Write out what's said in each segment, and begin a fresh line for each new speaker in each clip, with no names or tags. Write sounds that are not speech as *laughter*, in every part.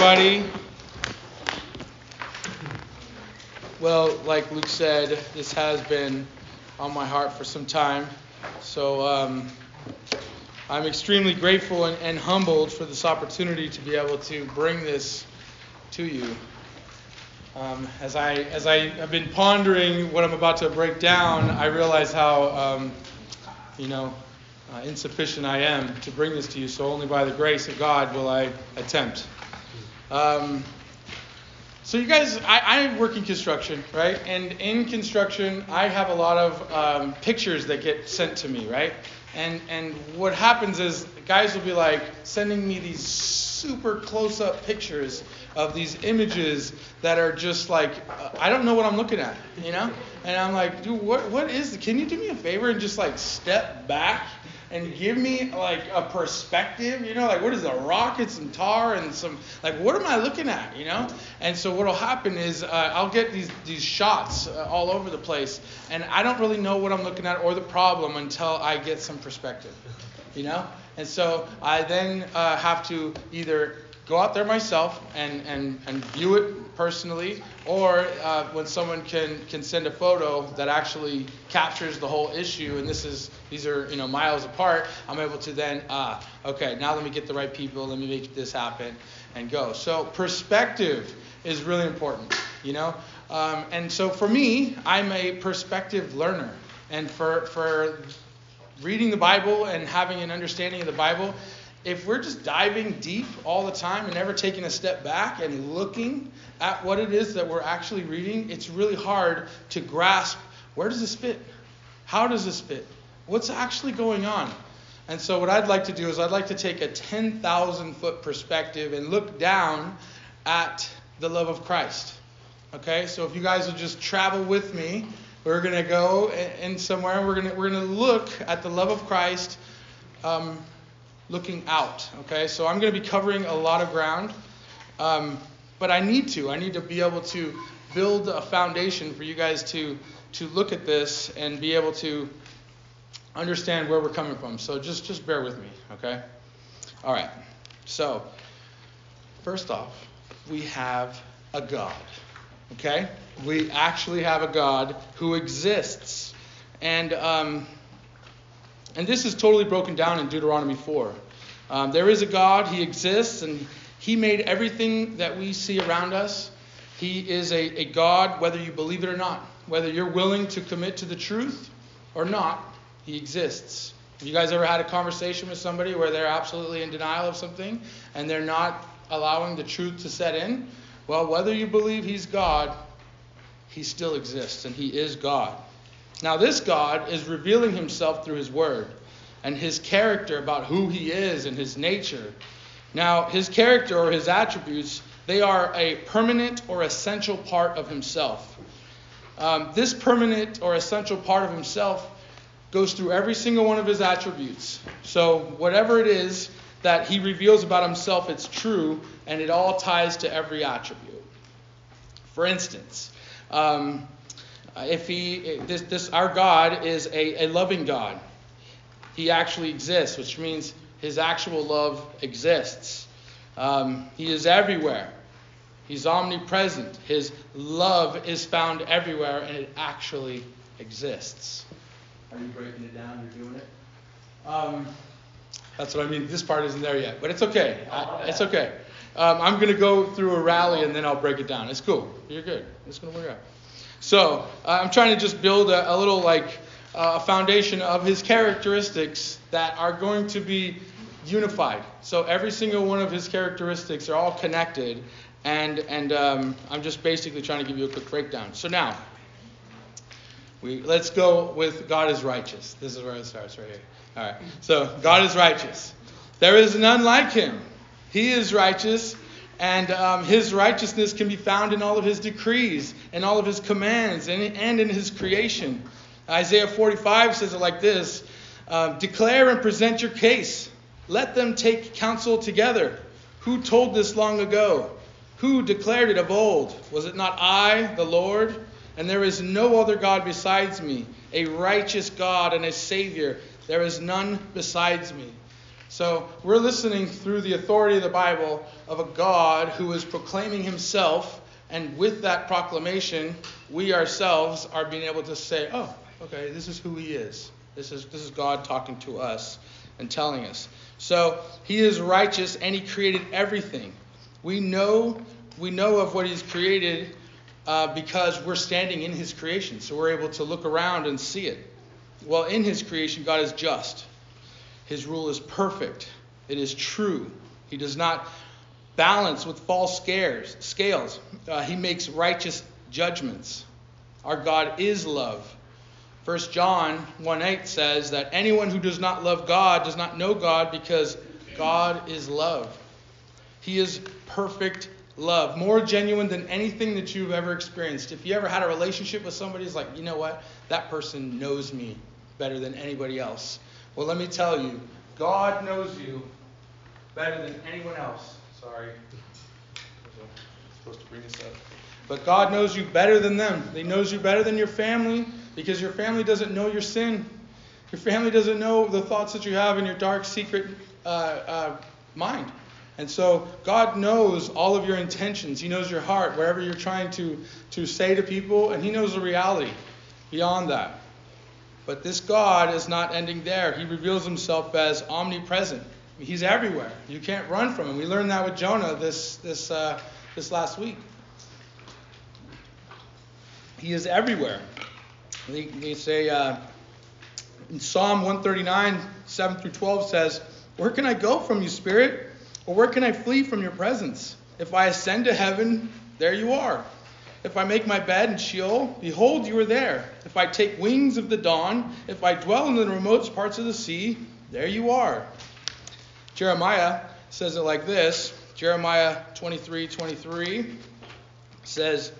everybody. Well, like Luke said, this has been on my heart for some time. So um, I'm extremely grateful and, and, humbled for this opportunity to be able to bring this to you. Um, as I as I have been pondering what I'm about to break down, I realize how um, you know uh, insufficient I am to bring this to you. So only by the grace of God will I attempt. Um, so you guys, I, I, work in construction, right? And in construction, I have a lot of um, pictures that get sent to me, right? And and what happens is guys will be like sending me these super close-up pictures of these images that are just like uh, I don't know what I'm looking at, you know? And I'm like, dude, what what is? Can you do me a favor and just like step back and give me like a perspective, you know, like what is a rock and some tar and some like what am I looking at, you know? And so what'll happen is uh, I'll get these these shots uh, all over the place, and I don't really know what I'm looking at or the problem until I get some perspective, you know. And so I then uh, have to either go out there myself and, and, and view it personally, or uh, when someone can, can send a photo that actually captures the whole issue, and this is these are you know miles apart, I'm able to then uh, okay now let me get the right people, let me make this happen, and go. So perspective is really important, you know. Um, and so for me, I'm a perspective learner, and for for reading the Bible and having an understanding of the Bible, if we're just diving deep all the time and never taking a step back and looking at what it is that we're actually reading, it's really hard to grasp where does this fit? How does this fit? What's actually going on? And so, what I'd like to do is, I'd like to take a 10,000 foot perspective and look down at the love of Christ. Okay, so if you guys will just travel with me, we're going to go in somewhere. We're going we're to look at the love of Christ. Um, looking out. Okay, so I'm going to be covering a lot of ground, um, but I need to. I need to be able to build a foundation for you guys to to look at this and be able to understand where we're coming from. So just just bear with me, okay? All right. So first off, we have a God. Okay? We actually have a God who exists. And um, and this is totally broken down in Deuteronomy 4. Um, there is a God, He exists, and He made everything that we see around us. He is a, a God, whether you believe it or not. Whether you're willing to commit to the truth or not, He exists. Have you guys ever had a conversation with somebody where they're absolutely in denial of something and they're not allowing the truth to set in? Well, whether you believe He's God, He still exists, and He is God. Now, this God is revealing himself through his word and his character about who he is and his nature. Now, his character or his attributes, they are a permanent or essential part of himself. Um, this permanent or essential part of himself goes through every single one of his attributes. So, whatever it is that he reveals about himself, it's true, and it all ties to every attribute. For instance, um, if he, this, this, our God is a, a loving God. He actually exists, which means his actual love exists. Um, he is everywhere. He's omnipresent. His love is found everywhere, and it actually exists. Are you breaking it down? You're doing it? Um, that's what I mean. This part isn't there yet, but it's okay. I, it's okay. Um, I'm going to go through a rally and then I'll break it down. It's cool. You're good. It's going to work out. So uh, I'm trying to just build a, a little like uh, a foundation of his characteristics that are going to be unified. So every single one of his characteristics are all connected, and and um, I'm just basically trying to give you a quick breakdown. So now, we let's go with God is righteous. This is where it starts right here. All right. So God is righteous. There is none like him. He is righteous and um, his righteousness can be found in all of his decrees and all of his commands and, and in his creation. Isaiah 45 says it like this uh, Declare and present your case. Let them take counsel together. Who told this long ago? Who declared it of old? Was it not I, the Lord? And there is no other God besides me, a righteous God and a Savior. There is none besides me. So we're listening through the authority of the Bible of a God who is proclaiming himself, and with that proclamation, we ourselves are being able to say, oh, okay, this is who he is. This is, this is God talking to us and telling us. So he is righteous and he created everything. We know we know of what he's created uh, because we're standing in his creation. So we're able to look around and see it. Well, in his creation, God is just. His rule is perfect. It is true. He does not balance with false scares, scales. Uh, he makes righteous judgments. Our God is love. 1 John 1 8 says that anyone who does not love God does not know God because God is love. He is perfect love, more genuine than anything that you've ever experienced. If you ever had a relationship with somebody, it's like, you know what? That person knows me better than anybody else. Well, let me tell you, God knows you better than anyone else. Sorry. supposed to bring this up. But God knows you better than them. He knows you better than your family because your family doesn't know your sin. Your family doesn't know the thoughts that you have in your dark, secret uh, uh, mind. And so God knows all of your intentions. He knows your heart, wherever you're trying to, to say to people, and He knows the reality beyond that. But this God is not ending there. He reveals Himself as omnipresent. He's everywhere. You can't run from Him. We learned that with Jonah this, this, uh, this last week. He is everywhere. They, they say uh, in Psalm 139, 7 through 12 says, Where can I go from you, Spirit? Or where can I flee from your presence? If I ascend to heaven, there you are. If I make my bed in Sheol, behold, you are there. If I take wings of the dawn, if I dwell in the remote parts of the sea, there you are. Jeremiah says it like this Jeremiah 23 23 says,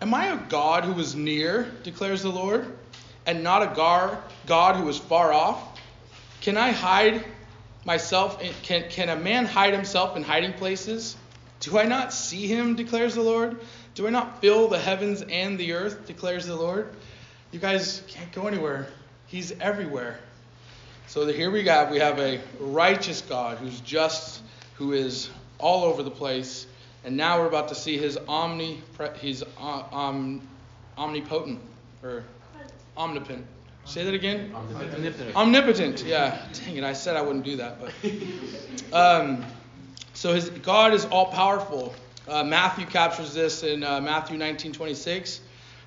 Am I a God who is near, declares the Lord, and not a God who is far off? Can I hide myself can, can a man hide himself in hiding places? Do I not see him, declares the Lord? Do I not fill the heavens and the earth, declares the Lord? You guys can't go anywhere. He's everywhere. So here we have we have a righteous God who's just, who is all over the place, and now we're about to see his omni, he's uh, um, omnipotent or omnipotent. Say that again. Omnipotent. Omnipotent. Yeah. Dang it! I said I wouldn't do that, but. Um, so his God is all powerful. Uh, Matthew captures this in uh, Matthew 19:26.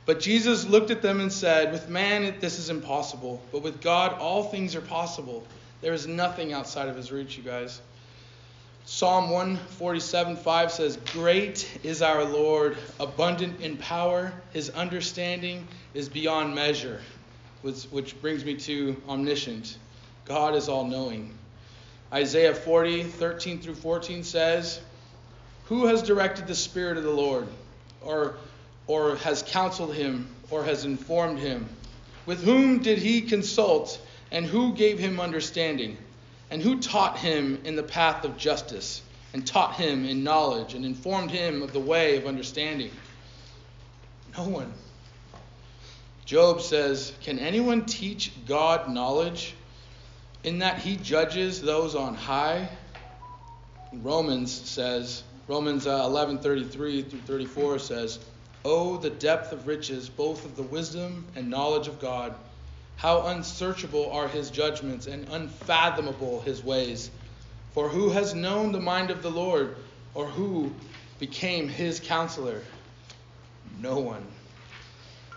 But Jesus looked at them and said, "With man this is impossible, but with God all things are possible. There is nothing outside of his reach, you guys." Psalm 147:5 says, "Great is our Lord, abundant in power. His understanding is beyond measure." which, which brings me to omniscient. God is all knowing. Isaiah 40, 13 through 14 says, Who has directed the Spirit of the Lord, or, or has counseled him, or has informed him? With whom did he consult, and who gave him understanding? And who taught him in the path of justice, and taught him in knowledge, and informed him of the way of understanding? No one. Job says, Can anyone teach God knowledge in that he judges those on high? Romans says, Romans 11:33 uh, through 34 says, "Oh, the depth of riches, both of the wisdom and knowledge of God! How unsearchable are his judgments and unfathomable his ways! For who has known the mind of the Lord, or who became his counselor? No one."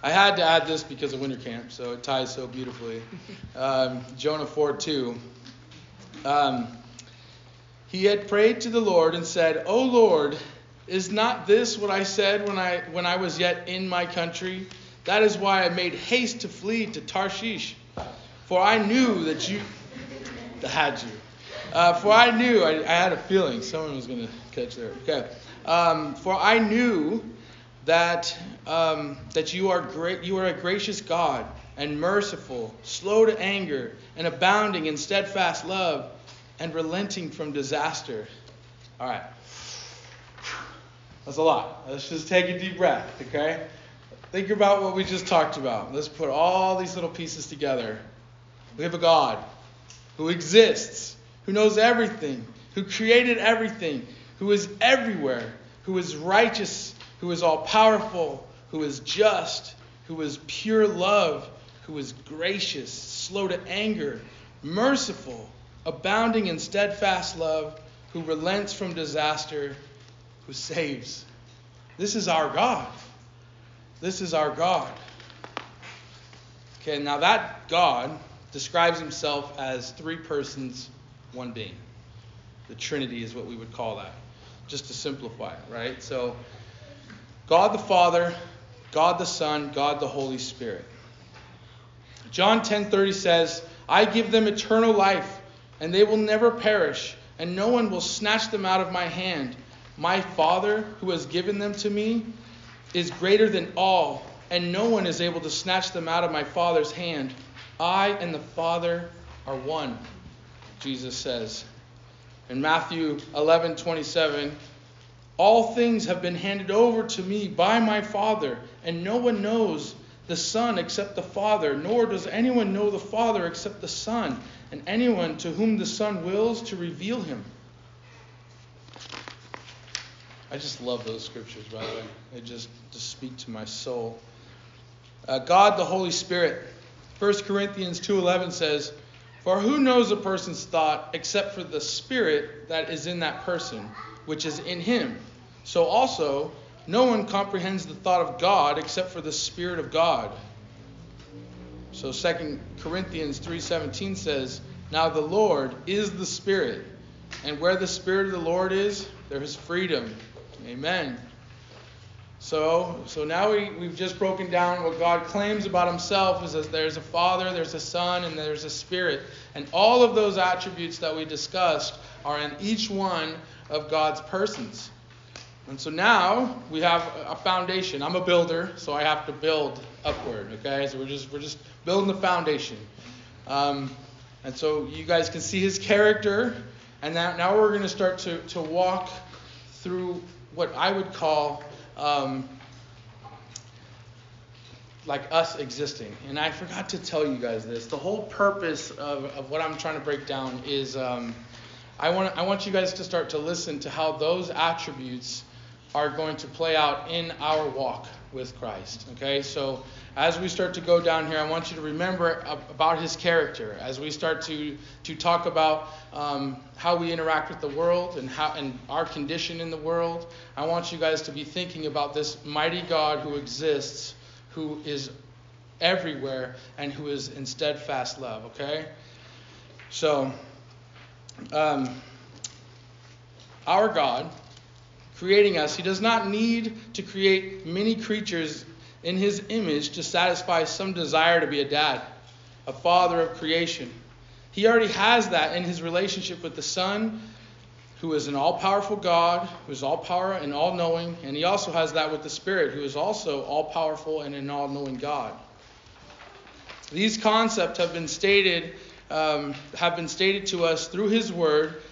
I had to add this because of winter camp, so it ties so beautifully. *laughs* Um, Jonah 4 2. Um, he had prayed to the Lord and said, O Lord, is not this what I said when I, when I was yet in my country? That is why I made haste to flee to Tarshish. For I knew that you *laughs* had you. Uh, for I knew, I, I, had a feeling someone was going to catch there. Okay. Um, for I knew that, um, that you, are great, you are a gracious God and merciful, slow to anger, and abounding in steadfast love, and relenting from disaster. All right. That's a lot. Let's just take a deep breath, okay? Think about what we just talked about. Let's put all these little pieces together. We have a God who exists, who knows everything, who created everything, who is everywhere, who is righteous, who is all powerful, who is just, who is pure love, who is gracious, slow to anger, merciful, abounding in steadfast love, who relents from disaster, who saves. This is our God. This is our God. Okay, now that God describes himself as three persons, one being. The Trinity is what we would call that, just to simplify it, right? So, God the Father, God the Son, God the Holy Spirit. John 10:30 says, "I give them eternal life, and they will never perish, and no one will snatch them out of my hand. My Father, who has given them to me, is greater than all, and no one is able to snatch them out of my Father's hand. I and the Father are one." Jesus says. In Matthew 11:27, all things have been handed over to me by my Father, and no one knows the Son except the Father, nor does anyone know the Father except the Son, and anyone to whom the Son wills to reveal him. I just love those scriptures, by the way. They just, just speak to my soul. Uh, God, the Holy Spirit. 1 Corinthians 2.11 says, For who knows a person's thought except for the Spirit that is in that person, which is in him? So also, no one comprehends the thought of God except for the Spirit of God. So 2 Corinthians 3:17 says, "Now the Lord is the Spirit, and where the Spirit of the Lord is, there is freedom." Amen. So, so now we, we've just broken down what God claims about himself is that there's a Father, there's a Son, and there's a Spirit. And all of those attributes that we discussed are in each one of God's persons. And so now we have a foundation. I'm a builder, so I have to build upward. Okay, so we're just we're just building the foundation. Um, and so you guys can see his character, and now now we're going to start to to walk through what I would call um, like us existing. And I forgot to tell you guys this. The whole purpose of, of what I'm trying to break down is um, I want I want you guys to start to listen to how those attributes are going to play out in our walk with Christ. Okay, so as we start to go down here, I want you to remember about his character. As we start to to talk about um, how we interact with the world and how and our condition in the world, I want you guys to be thinking about this mighty God who exists, who is everywhere, and who is in steadfast love. Okay, so um, our God creating us, he does not need to create many creatures in his image to satisfy some desire to be a dad, a father of creation. He already has that in his relationship with the Son, who is an all powerful God, who is all power and all knowing, and he also has that with the Spirit, who is also all powerful and an all knowing God. These concepts have been stated um, have been stated to us through his word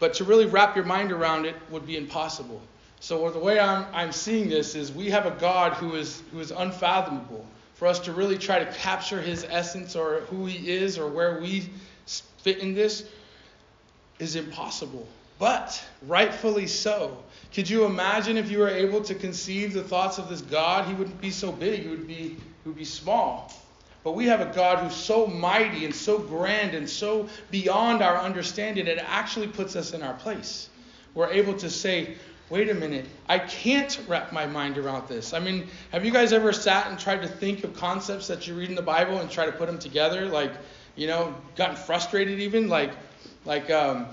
but to really wrap your mind around it would be impossible. So the way I'm, I'm seeing this is we have a God who is, who is unfathomable. For us to really try to capture his essence or who he is or where we fit in this is impossible. But rightfully so. Could you imagine if you were able to conceive the thoughts of this God? He wouldn't be so big, he would be, he would be small. But we have a God who's so mighty and so grand and so beyond our understanding, it actually puts us in our place. We're able to say, wait a minute, I can't wrap my mind around this. I mean, have you guys ever sat and tried to think of concepts that you read in the Bible and try to put them together? Like, you know, gotten frustrated even? Like, like, um,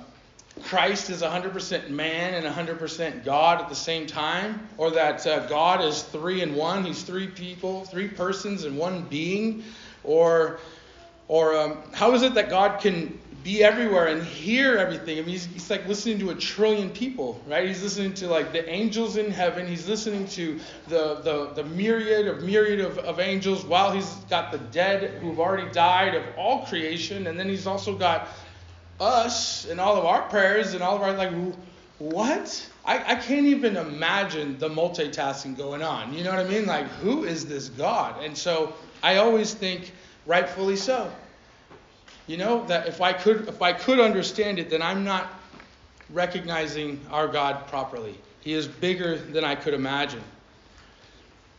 Christ is 100% man and 100% God at the same time, or that uh, God is three in one, he's three people, three persons in one being, or or um, how is it that God can be everywhere and hear everything? I mean, he's, he's like listening to a trillion people, right? He's listening to like the angels in heaven. He's listening to the the, the myriad of myriad of, of angels while he's got the dead who've already died of all creation, and then he's also got us and all of our prayers and all of our like what? I, I can't even imagine the multitasking going on. You know what i mean? Like who is this god? And so i always think rightfully so. You know, that if I could if I could understand it, then I'm not recognizing our God properly. He is bigger than I could imagine.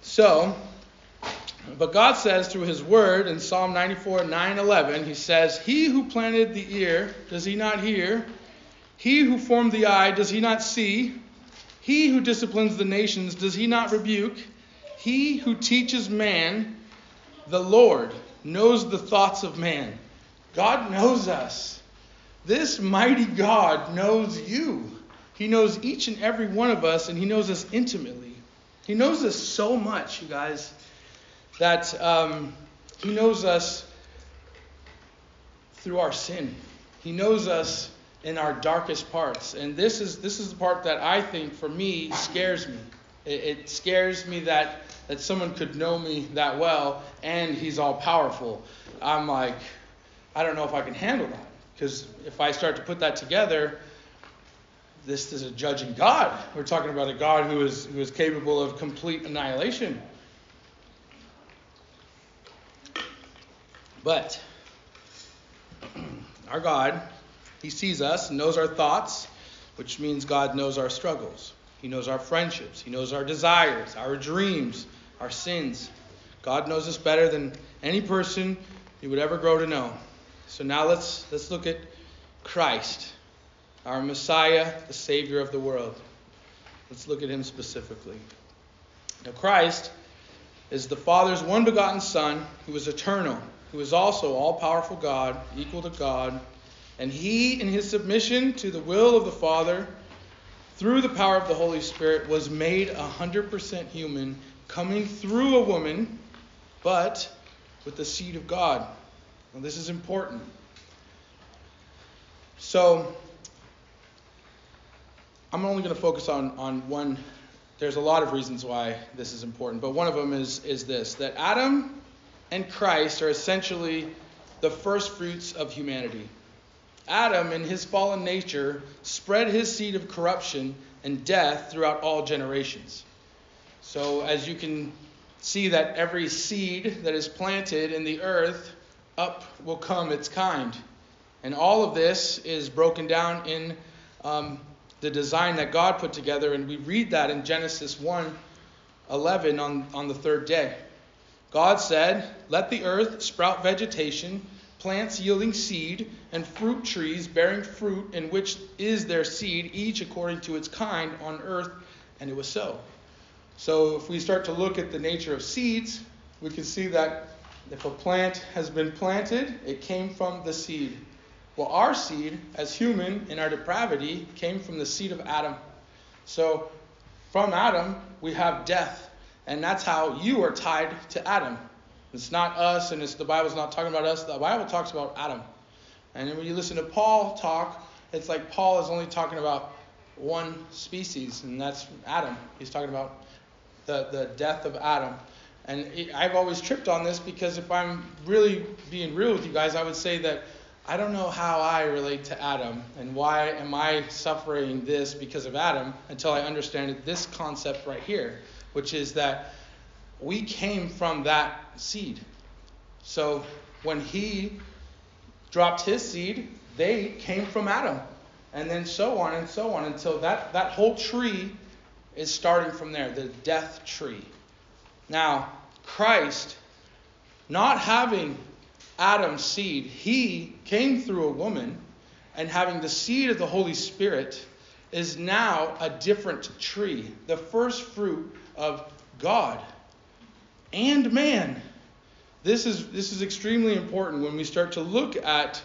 So, but God says through his word in Psalm 94, 9, 11, he says, He who planted the ear, does he not hear? He who formed the eye, does he not see? He who disciplines the nations, does he not rebuke? He who teaches man, the Lord, knows the thoughts of man. God knows us. This mighty God knows you. He knows each and every one of us, and He knows us intimately. He knows us so much, you guys, that um, He knows us through our sin. He knows us in our darkest parts. And this is this is the part that I think for me scares me. It, it scares me that that someone could know me that well and he's all powerful. I'm like, I don't know if I can handle that. Because if I start to put that together, this is a judging God. We're talking about a God who is who is capable of complete annihilation. But *clears throat* our God, He sees us, knows our thoughts, which means God knows our struggles. He knows our friendships. He knows our desires, our dreams, our sins. God knows us better than any person you would ever grow to know. So now let's let's look at Christ, our Messiah, the Savior of the world. Let's look at him specifically. Now Christ is the Father's one begotten Son, who is eternal, who is also all powerful God, equal to God, and he in his submission to the will of the Father through the power of the Holy Spirit was made 100% human coming through a woman, but with the seed of God. Now, this is important. So, I'm only going to focus on, on one. There's a lot of reasons why this is important, but one of them is, is this that Adam and Christ are essentially the first fruits of humanity. Adam, in his fallen nature, spread his seed of corruption and death throughout all generations. So, as you can see, that every seed that is planted in the earth, up will come its kind. And all of this is broken down in um, the design that God put together, and we read that in Genesis 1 11 on, on the third day. God said, Let the earth sprout vegetation, plants yielding seed, and fruit trees bearing fruit in which is their seed, each according to its kind on earth. And it was so. So if we start to look at the nature of seeds, we can see that if a plant has been planted, it came from the seed. Well, our seed, as human in our depravity, came from the seed of Adam. So from Adam, we have death. And that's how you are tied to Adam. It's not us, and it's, the Bible's not talking about us. The Bible talks about Adam. And when you listen to Paul talk, it's like Paul is only talking about one species, and that's Adam. He's talking about the, the death of Adam. And it, I've always tripped on this because if I'm really being real with you guys, I would say that I don't know how I relate to Adam and why am I suffering this because of Adam until I understand this concept right here, which is that we came from that seed. So when he dropped his seed, they came from Adam. And then so on and so on until that, that whole tree is starting from there, the death tree. Now, Christ, not having Adam's seed, he came through a woman, and having the seed of the Holy Spirit, is now a different tree, the first fruit of God and man. This is, this is extremely important when we start to look at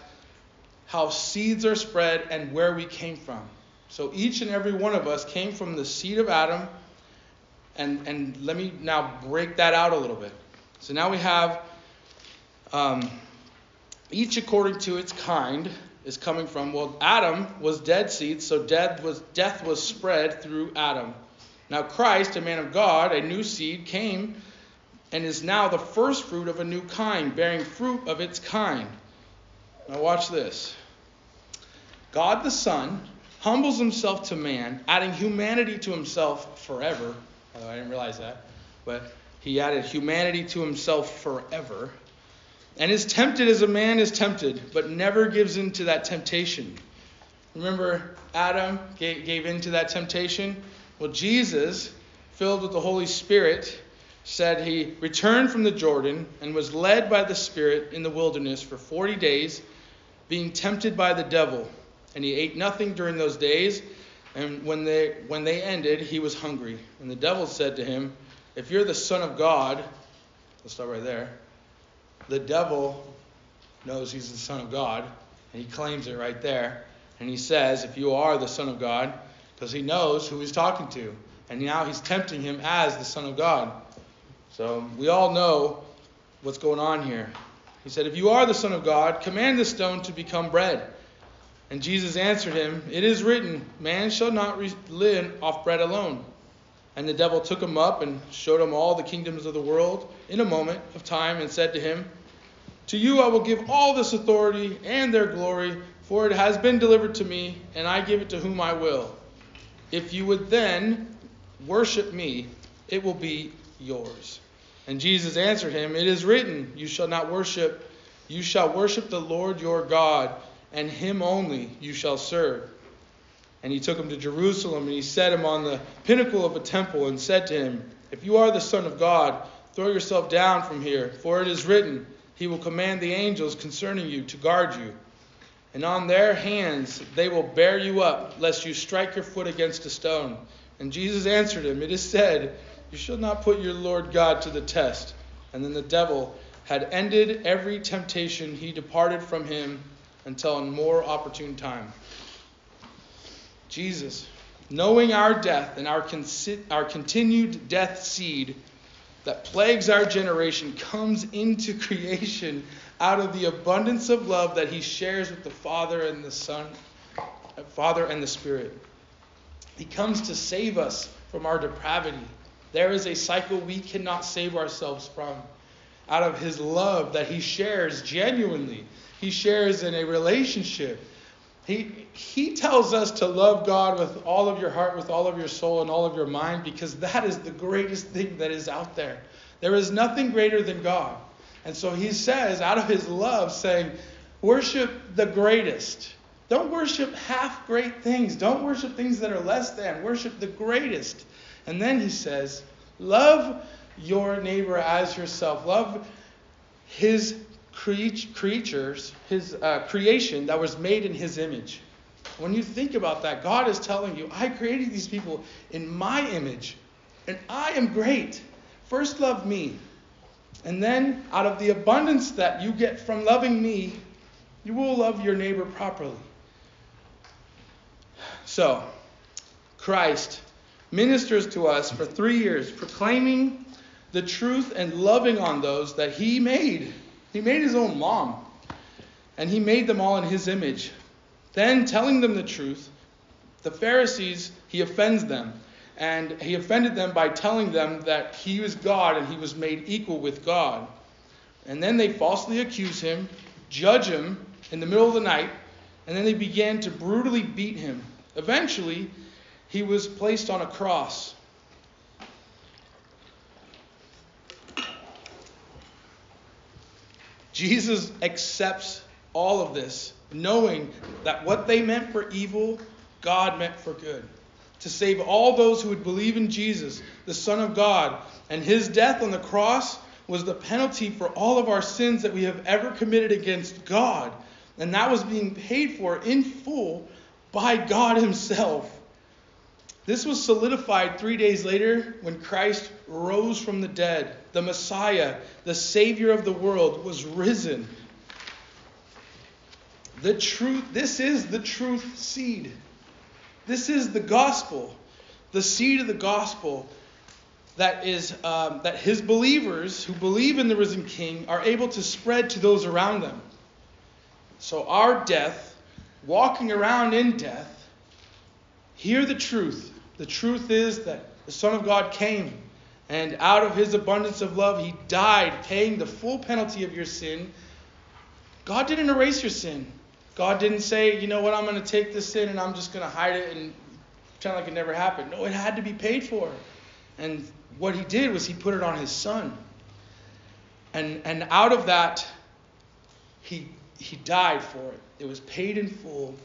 how seeds are spread and where we came from. So each and every one of us came from the seed of Adam. And, and let me now break that out a little bit. So now we have um, each according to its kind is coming from. Well, Adam was dead seed, so death was, death was spread through Adam. Now Christ, a man of God, a new seed, came and is now the first fruit of a new kind, bearing fruit of its kind. Now watch this. God the Son humbles himself to man, adding humanity to himself forever. Although I didn't realize that, but he added humanity to himself forever. and is tempted as a man is tempted, but never gives in to that temptation. Remember, Adam gave, gave in to that temptation? Well, Jesus, filled with the Holy Spirit, said he returned from the Jordan and was led by the Spirit in the wilderness for 40 days, being tempted by the devil. And he ate nothing during those days. And when they, when they ended, he was hungry. And the devil said to him, If you're the Son of God, let's start right there. The devil knows he's the Son of God, and he claims it right there. And he says, If you are the Son of God, because he knows who he's talking to. And now he's tempting him as the Son of God. So we all know what's going on here. He said, If you are the Son of God, command the stone to become bread. And Jesus answered him, It is written, Man shall not live off bread alone. And the devil took him up and showed him all the kingdoms of the world in a moment of time and said to him, To you I will give all this authority and their glory, for it has been delivered to me, and I give it to whom I will. If you would then worship me, it will be yours. And Jesus answered him, It is written, You shall not worship, you shall worship the Lord your God and him only you shall serve. And he took him to Jerusalem, and he set him on the pinnacle of a temple, and said to him, If you are the Son of God, throw yourself down from here, for it is written, He will command the angels concerning you to guard you. And on their hands they will bear you up, lest you strike your foot against a stone. And Jesus answered him, It is said, You shall not put your Lord God to the test. And then the devil had ended every temptation, he departed from him until a more opportune time. Jesus, knowing our death and our, con- our continued death seed that plagues our generation, comes into *laughs* creation out of the abundance of love that he shares with the Father and the Son, Father and the Spirit. He comes to save us from our depravity. There is a cycle we cannot save ourselves from. Out of his love that he shares genuinely he shares in a relationship. He, he tells us to love God with all of your heart, with all of your soul, and all of your mind because that is the greatest thing that is out there. There is nothing greater than God. And so he says, out of his love, saying, worship the greatest. Don't worship half great things. Don't worship things that are less than. Worship the greatest. And then he says, love your neighbor as yourself. Love his creatures, his uh, creation that was made in his image. When you think about that, God is telling you, I created these people in my image, and I am great. First, love me. And then, out of the abundance that you get from loving me, you will love your neighbor properly. So, Christ ministers to us for three years, proclaiming the truth and loving on those that he made. He made his own mom, and he made them all in his image. Then, telling them the truth, the Pharisees, he offends them. And he offended them by telling them that he was God and he was made equal with God. And then they falsely accuse him, judge him in the middle of the night, and then they began to brutally beat him. Eventually, he was placed on a cross. Jesus accepts all of this, knowing that what they meant for evil, God meant for good. To save all those who would believe in Jesus, the Son of God, and his death on the cross was the penalty for all of our sins that we have ever committed against God. And that was being paid for in full by God Himself. This was solidified three days later when Christ rose from the dead. The Messiah, the Savior of the world, was risen. The truth, this is the truth seed. This is the gospel, the seed of the gospel that is um, that his believers who believe in the risen King are able to spread to those around them. So our death, walking around in death, hear the truth the truth is that the Son of God came, and out of his abundance of love, he died, paying the full penalty of your sin. God didn't erase your sin. God didn't say, you know what, I'm going to take this sin and I'm just going to hide it and pretend like it never happened. No, it had to be paid for. And what he did was he put it on his son. And, and out of that He, he died for it. It was paid in full.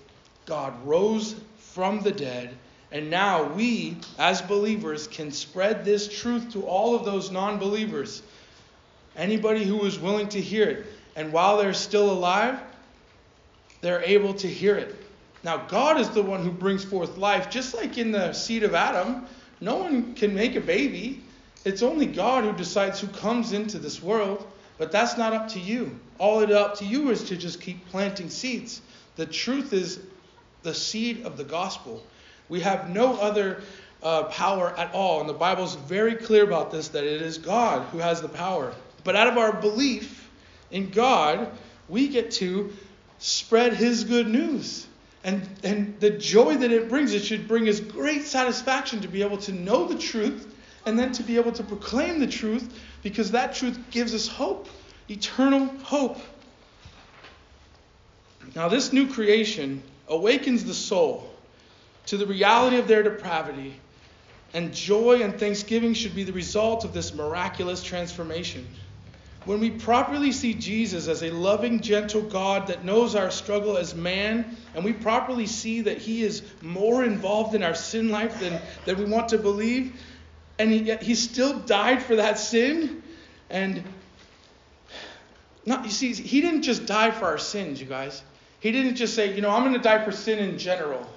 God rose from the dead. And now we, as believers, can spread this truth to all of those non believers. Anybody who is willing to hear it. And while they're still alive, they're able to hear it. Now, God is the one who brings forth life, just like in the seed of Adam. No one can make a baby. It's only God who decides who comes into this world. But that's not up to you. All it up to you is to just keep planting seeds. The truth is the seed of the gospel. We have no other uh, power at all. And the Bible is very clear about this that it is God who has the power. But out of our belief in God, we get to spread His good news. And, and the joy that it brings, it should bring us great satisfaction to be able to know the truth and then to be able to proclaim the truth because that truth gives us hope, eternal hope. Now, this new creation awakens the soul to the reality of their depravity, and joy and thanksgiving should be the result of this miraculous transformation. When we properly see Jesus as a loving, gentle God that knows our struggle as man, and we properly see that he is more involved in our sin life than, than we want to believe, and yet he still died for that sin, and not, you see, he didn't just die for our sins, you guys. He didn't just say, you know, I'm going to die for sin in general.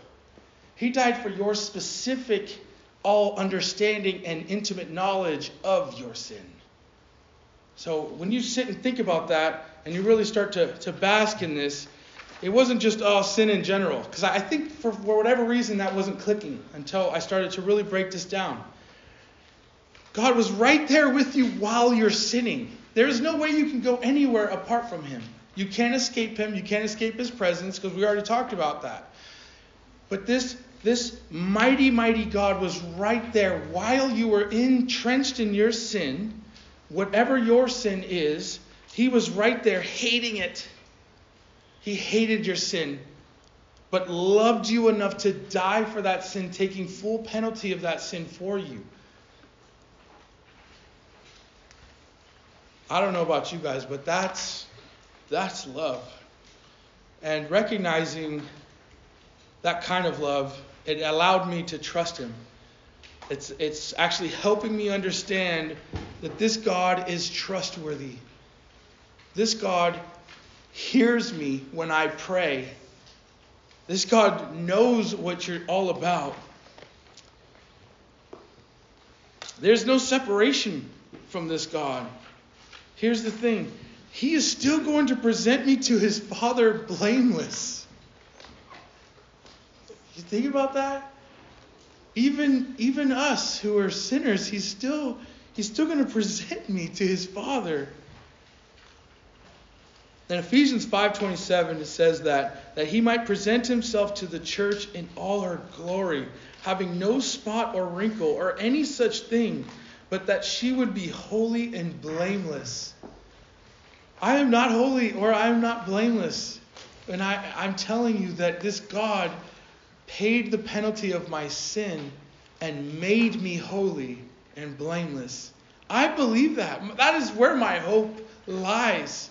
He died for your specific, all understanding and intimate knowledge of your sin. So when you sit and think about that and you really start to, to bask in this, it wasn't just oh sin in general. Because I think for, for whatever reason that wasn't clicking until I started to really break this down. God was right there with you while you're sinning. There is no way you can go anywhere apart from Him. You can't escape Him. You can't escape His presence because we already talked about that. But this this mighty, mighty God was right there while you were entrenched in your sin whatever your sin is, he was right there hating it. He hated your sin, but loved you enough to die for that sin, taking full penalty of that sin for you. I don't know about you guys, but that's that's love. And recognizing that kind of love, it allowed me to trust him. It's, it's actually helping me understand that this God is trustworthy. This God hears me when I pray. This God knows what you're all about. There's no separation from this God. Here's the thing He is still going to present me to His Father blameless. You think about that? Even even us who are sinners, he's still he's still going to present me to his Father. In Ephesians 5:27 it says that that he might present himself to the church in all her glory, having no spot or wrinkle or any such thing, but that she would be holy and blameless. I am not holy or I am not blameless. And I, I'm telling you that this God paid the penalty of my sin, and made me holy and blameless. I believe that. That is where my hope lies.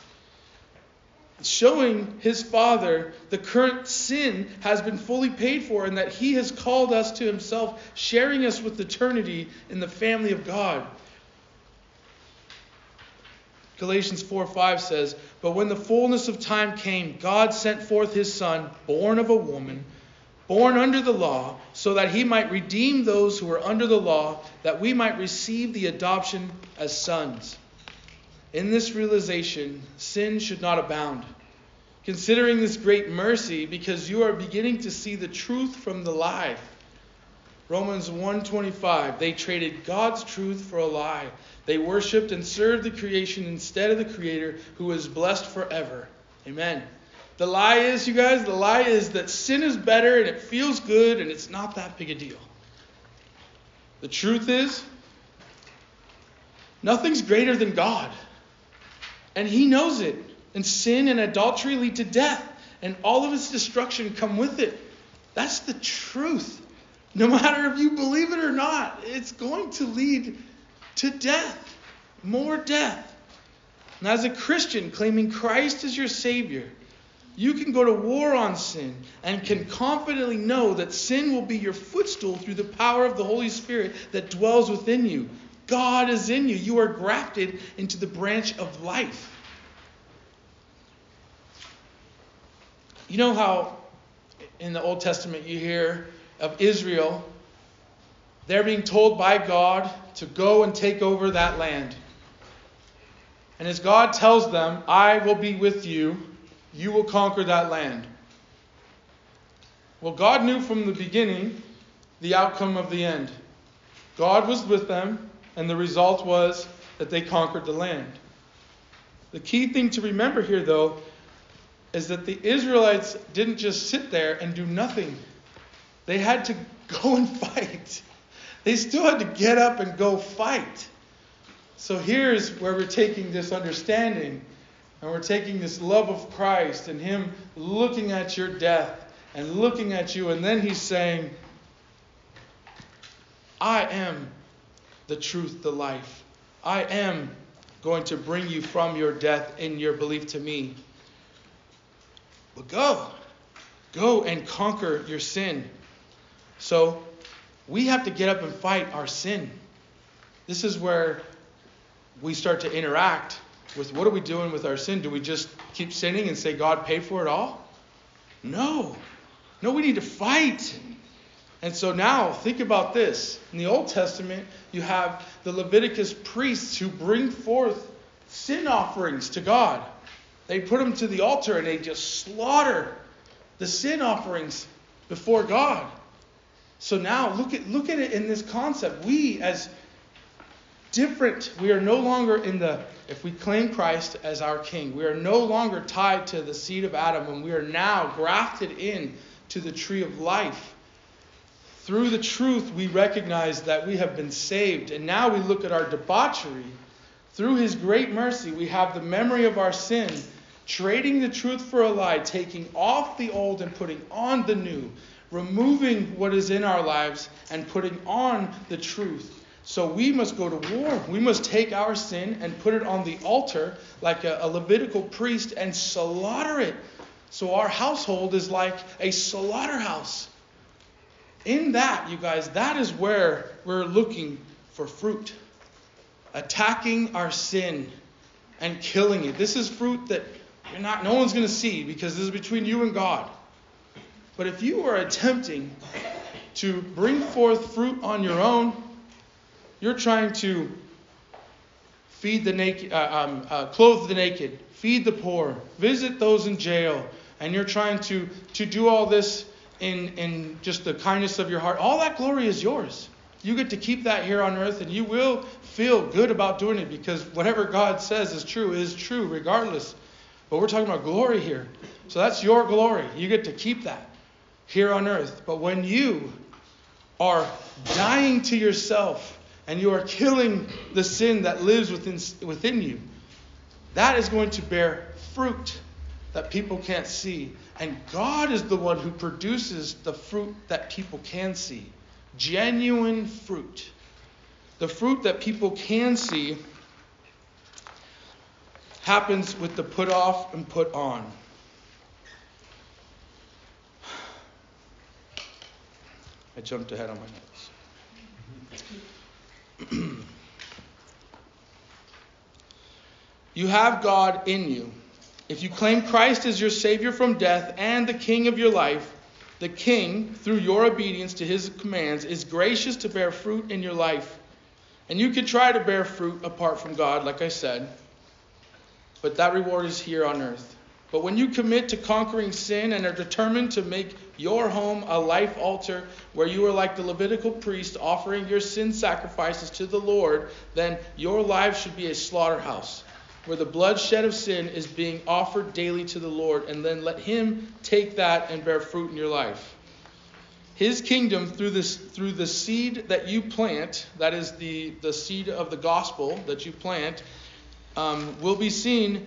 Showing his Father the current sin has been fully paid for and that he has called us to himself, sharing us with eternity in the family of God. Galatians 4 5 says, But when the fullness of time came, God sent forth his Son, born of a woman born under the law, so that he might redeem those who were under the law, that we might receive the adoption as sons. In this realization, sin should not abound. Considering this great mercy, because you are beginning to see the truth from the lie. Romans 1:25 They traded God's truth for a lie. They worshiped and served the creation instead of the creator who is blessed forever. Amen. The lie is, you guys, the lie is that sin is better and it feels good and it's not that big a deal. The truth is, nothing's greater than God. And He knows it. And sin and adultery lead to death, and all of its destruction come with it. That's the truth. No matter if you believe it or not, it's going to lead to death, more death. And as a Christian claiming Christ as your Savior, you can go to war on sin and can confidently know that sin will be your footstool through the power of the Holy Spirit that dwells within you. God is in you. You are grafted into the branch of life. You know how in the Old Testament you hear of Israel, they're being told by God to go and take over that land. And as God tells them, I will be with you, you will conquer that land. Well, God knew from the beginning the outcome of the end. God was with them, and the result was that they conquered the land. The key thing to remember here, though, is that the Israelites didn't just sit there and do nothing. They had to *laughs* go and fight. They still had to get up and go fight. So here's where we're taking this understanding and we're taking this love of Christ and Him looking at your death and looking at you, and then He's saying, I am the truth, the life. I am going to bring you from your death in your belief to me. But go. Go and conquer your sin. So we have to get up and fight our sin. This is where we start to interact with what are we doing with our sin? Do we just keep sinning and say God paid for it all? No. No, we need to fight. And so now think about this. In the Old Testament, you have the Leviticus priests who bring forth sin offerings to God. They put them to the altar and they just slaughter the sin offerings before God. So now look at look at it in this concept. We as different, we are no longer in the if we claim Christ as our king, we are no longer tied to the seed of Adam and we are now grafted in to the tree of life. Through the truth, we recognize that we have been saved, and now we look at our debauchery. Through his great mercy, we have the memory of our sin, trading the truth for a lie, taking off the old and putting on the new, removing what is in our lives and putting on the truth. So we must go to war. We must take our sin and put it on the altar like a, a Levitical priest and slaughter it. So our household is like a slaughterhouse. In that, you guys, that is where we're looking for fruit. Attacking our sin and killing it. This is fruit that you're not no one's going to see because this is between you and God. But if you are attempting to bring forth fruit on your own, you're trying to feed the naked, uh, um, uh, clothe the naked, feed the poor, visit those in jail, and you're trying to, to do all this in, in just the kindness of your heart, all that glory is yours. You get to keep that here on earth, and you will feel good about doing it because whatever God says is true is true, regardless. But we're talking about glory here. So that's your glory. You get to keep that here on earth. But when you are dying to yourself and you are killing the sin that lives within, within you, that is going to bear fruit that people can't see. And God is the one who produces the fruit that people can see genuine fruit. The fruit that people can see happens with the put off and put on. *sighs* I jumped ahead on my notes. *clears throat* you have God in you. If you claim Christ as your Savior from death and the King of your life, the King, through your obedience to his commands, is gracious to bear fruit in your life. And you could try to bear fruit apart from God, like I said, but that reward is here on earth. But when you commit to conquering sin and are determined to make your home a life altar where you are like the Levitical priest offering your sin sacrifices to the Lord, then your life should be a slaughterhouse where the bloodshed of sin is being offered daily to the Lord, and then let Him take that and bear fruit in your life. His kingdom through this through the seed that you plant, that is the, the seed of the gospel that you plant, um, will be seen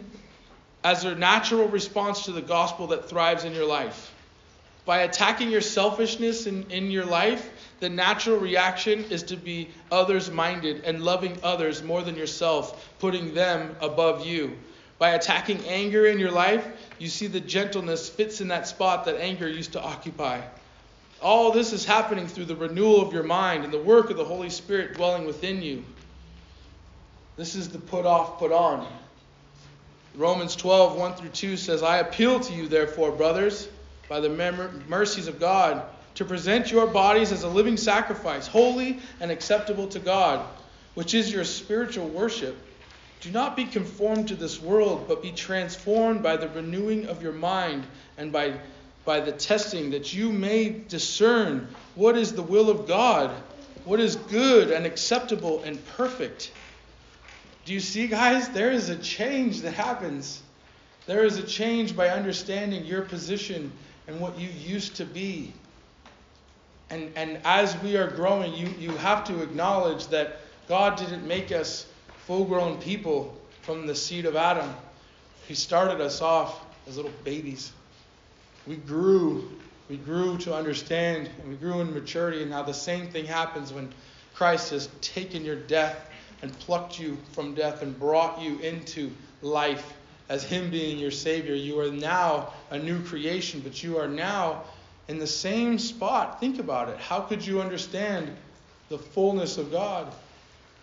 as a natural response to the gospel that thrives in your life. By attacking your selfishness in, in your life, the natural reaction is to be others minded and loving others more than yourself, putting them above you. By attacking anger in your life, you see the gentleness fits in that spot that anger used to occupy. All this is happening through the renewal of your mind and the work of the Holy Spirit dwelling within you. This is the put off, put on. Romans 12, 1 through 2 says, I appeal to you, therefore, brothers, by the mercies of God, to present your bodies as a living sacrifice, holy and acceptable to God, which is your spiritual worship. Do not be conformed to this world, but be transformed by the renewing of your mind and by, by the testing that you may discern what is the will of God, what is good and acceptable and perfect. Do you see, guys? There is a change that happens. There is a change by understanding your position and what you used to be. And, and as we are growing, you, you have to acknowledge that God didn't make us full grown people from the seed of Adam. He started us off as little babies. We grew. We grew to understand and we grew in maturity. And now the same thing happens when Christ has taken your death and plucked you from death and brought you into life as Him being your Savior. You are now a new creation, but you are now in the same spot. Think about it. How could you understand the fullness of God?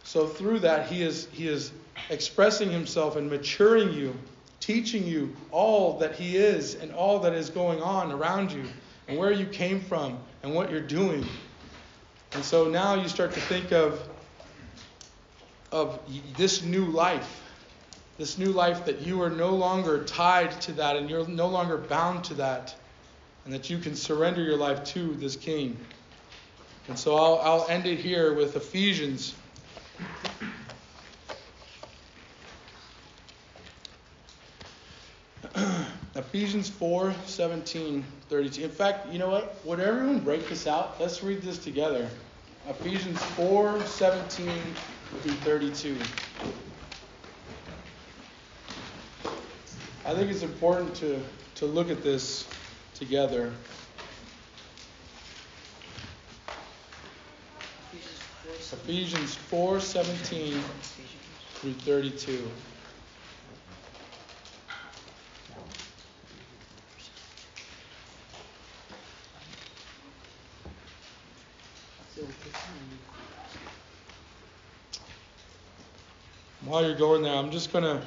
So through that, He is He is expressing Himself and maturing you, teaching you all that He is and all that is going on around you, and where you came from and what you're doing. And so now you start to think of of this new life, this new life that you are no longer tied to that and you're no longer bound to that, and that you can surrender your life to this King. And so I'll, I'll end it here with Ephesians. *clears throat* Ephesians 4 17, 32. In fact, you know what? Would everyone break this out? Let's read this together. Ephesians 4 17 through 32. I think it's important to, to look at this together. Ephesians 4 17 through 32. While you're going there, I'm just gonna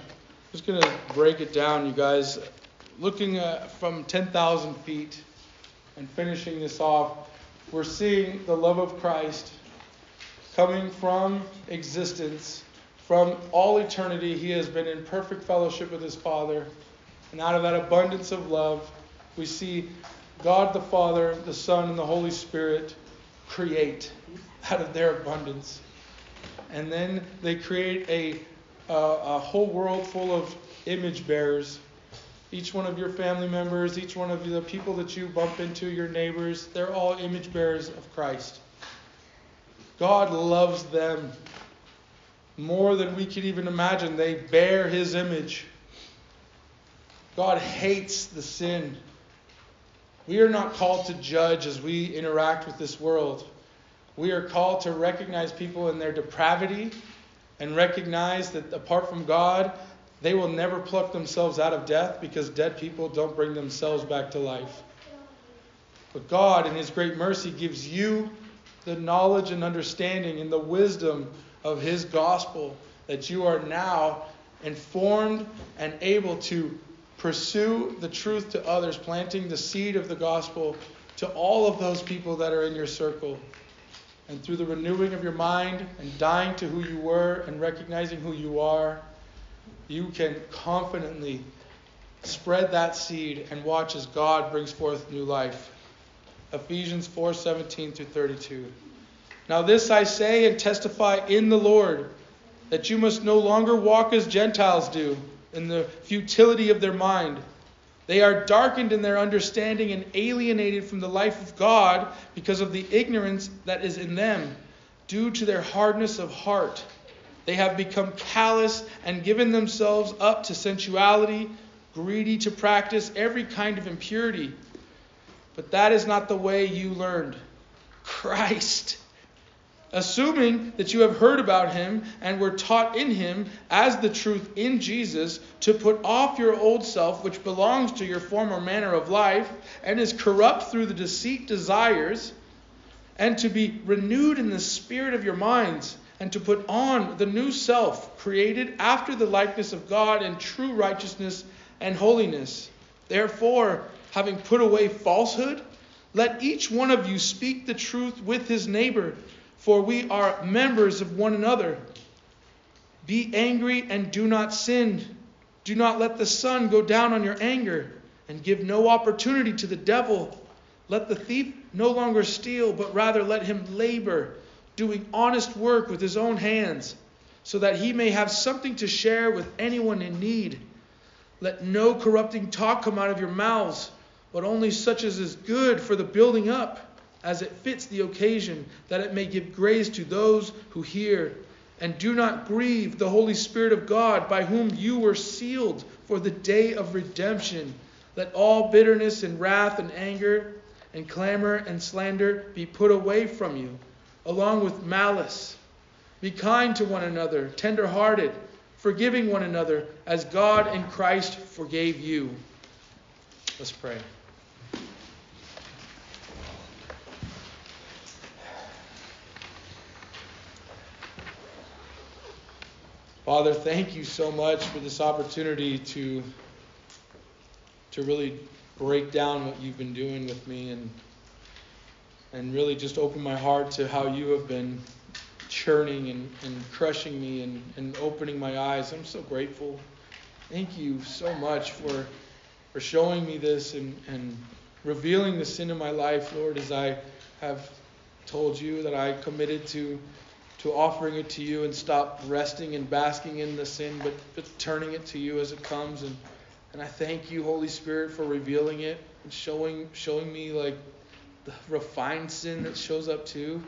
just gonna break it down, you guys. Looking at, from 10,000 feet and finishing this off, we're seeing the love of Christ coming from existence, from all eternity. He has been in perfect fellowship with His Father, and out of that abundance of love, we see God the Father, the Son, and the Holy Spirit create out of their abundance. And then they create a a, whole world full of image bearers. Each one of your family members, each one of the people that you bump into, your neighbors, they're all image bearers of Christ. God loves them more than we could even imagine. They bear his image. God hates the sin. We are not called to judge as we interact with this world. We are called to recognize people in their depravity and recognize that apart from God, they will never pluck themselves out of death because dead people don't bring themselves back to life. But God, in His great mercy, gives you the knowledge and understanding and the wisdom of His gospel that you are now informed and able to pursue the truth to others, planting the seed of the gospel to all of those people that are in your circle and through the renewing of your mind and dying to who you were and recognizing who you are, you can confidently spread that seed and watch as God brings forth new life. Ephesians 4:17 through 32. Now this I say and testify in the Lord that you must no longer walk as Gentiles do in the futility of their mind they are darkened in their understanding and alienated from the life of God because of the ignorance that is in them, due to their hardness of heart. They have become callous and given themselves up to sensuality, greedy to practice every kind of impurity. But that is not the way you learned. Christ assuming that you have heard about him and were taught in him as the truth in Jesus, to put off your old self, which belongs to your former manner of life and is corrupt through the deceit desires, and to be renewed in the spirit of your minds, and to put on the new self, created after the likeness of God in true righteousness and holiness. Therefore, having put away falsehood, let each one of you speak the truth with his neighbor for we are members of one another. Be angry and do not sin. Do not let the sun go down on your anger, and give no opportunity to the devil. Let the thief no longer steal, but rather let him labor, doing honest work with his own hands, so that he may have something to share with anyone in need. Let no corrupting talk come out of your mouths, but only such as is good for the building up as it fits the occasion, that it may give grace to those who hear. And do not grieve the Holy Spirit of God, by whom you were sealed for the day of redemption. Let all bitterness and wrath and anger and clamor and slander be put away from you, along with malice. Be kind to one another, tender hearted, forgiving one another, as God in Christ forgave you. Let's pray. Father, thank you so much for this opportunity to to really break down what you've been doing with me and and really just open my heart to how you have been churning and, and crushing me and, and opening my eyes. I'm so grateful. Thank you so much for for showing me this and, and revealing the sin in my life, Lord, as I have told you that I committed to to offering it to you and stop resting and basking in the sin, but, but turning it to you as it comes. And, and I thank you, Holy Spirit, for revealing it and showing showing me like the refined sin that shows up too.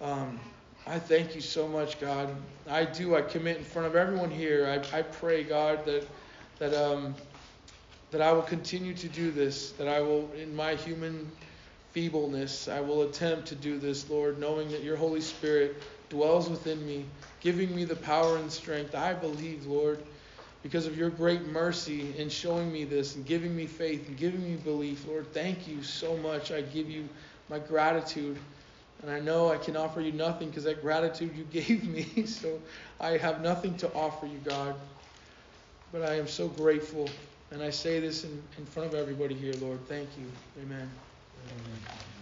Um, I thank you so much, God. I do. I commit in front of everyone here. I, I pray, God, that that um, that I will continue to do this. That I will, in my human feebleness, I will attempt to do this, Lord, knowing that your Holy Spirit dwells within me, giving me the power and strength. I believe, Lord, because of your great mercy in showing me this and giving me faith and giving me belief. Lord, thank you so much. I give you my gratitude. And I know I can offer you nothing because that gratitude you *laughs* gave me. So I have nothing to offer you, God. But I am so grateful. And I say this in, in front of everybody here, Lord. Thank you. Amen. Amen.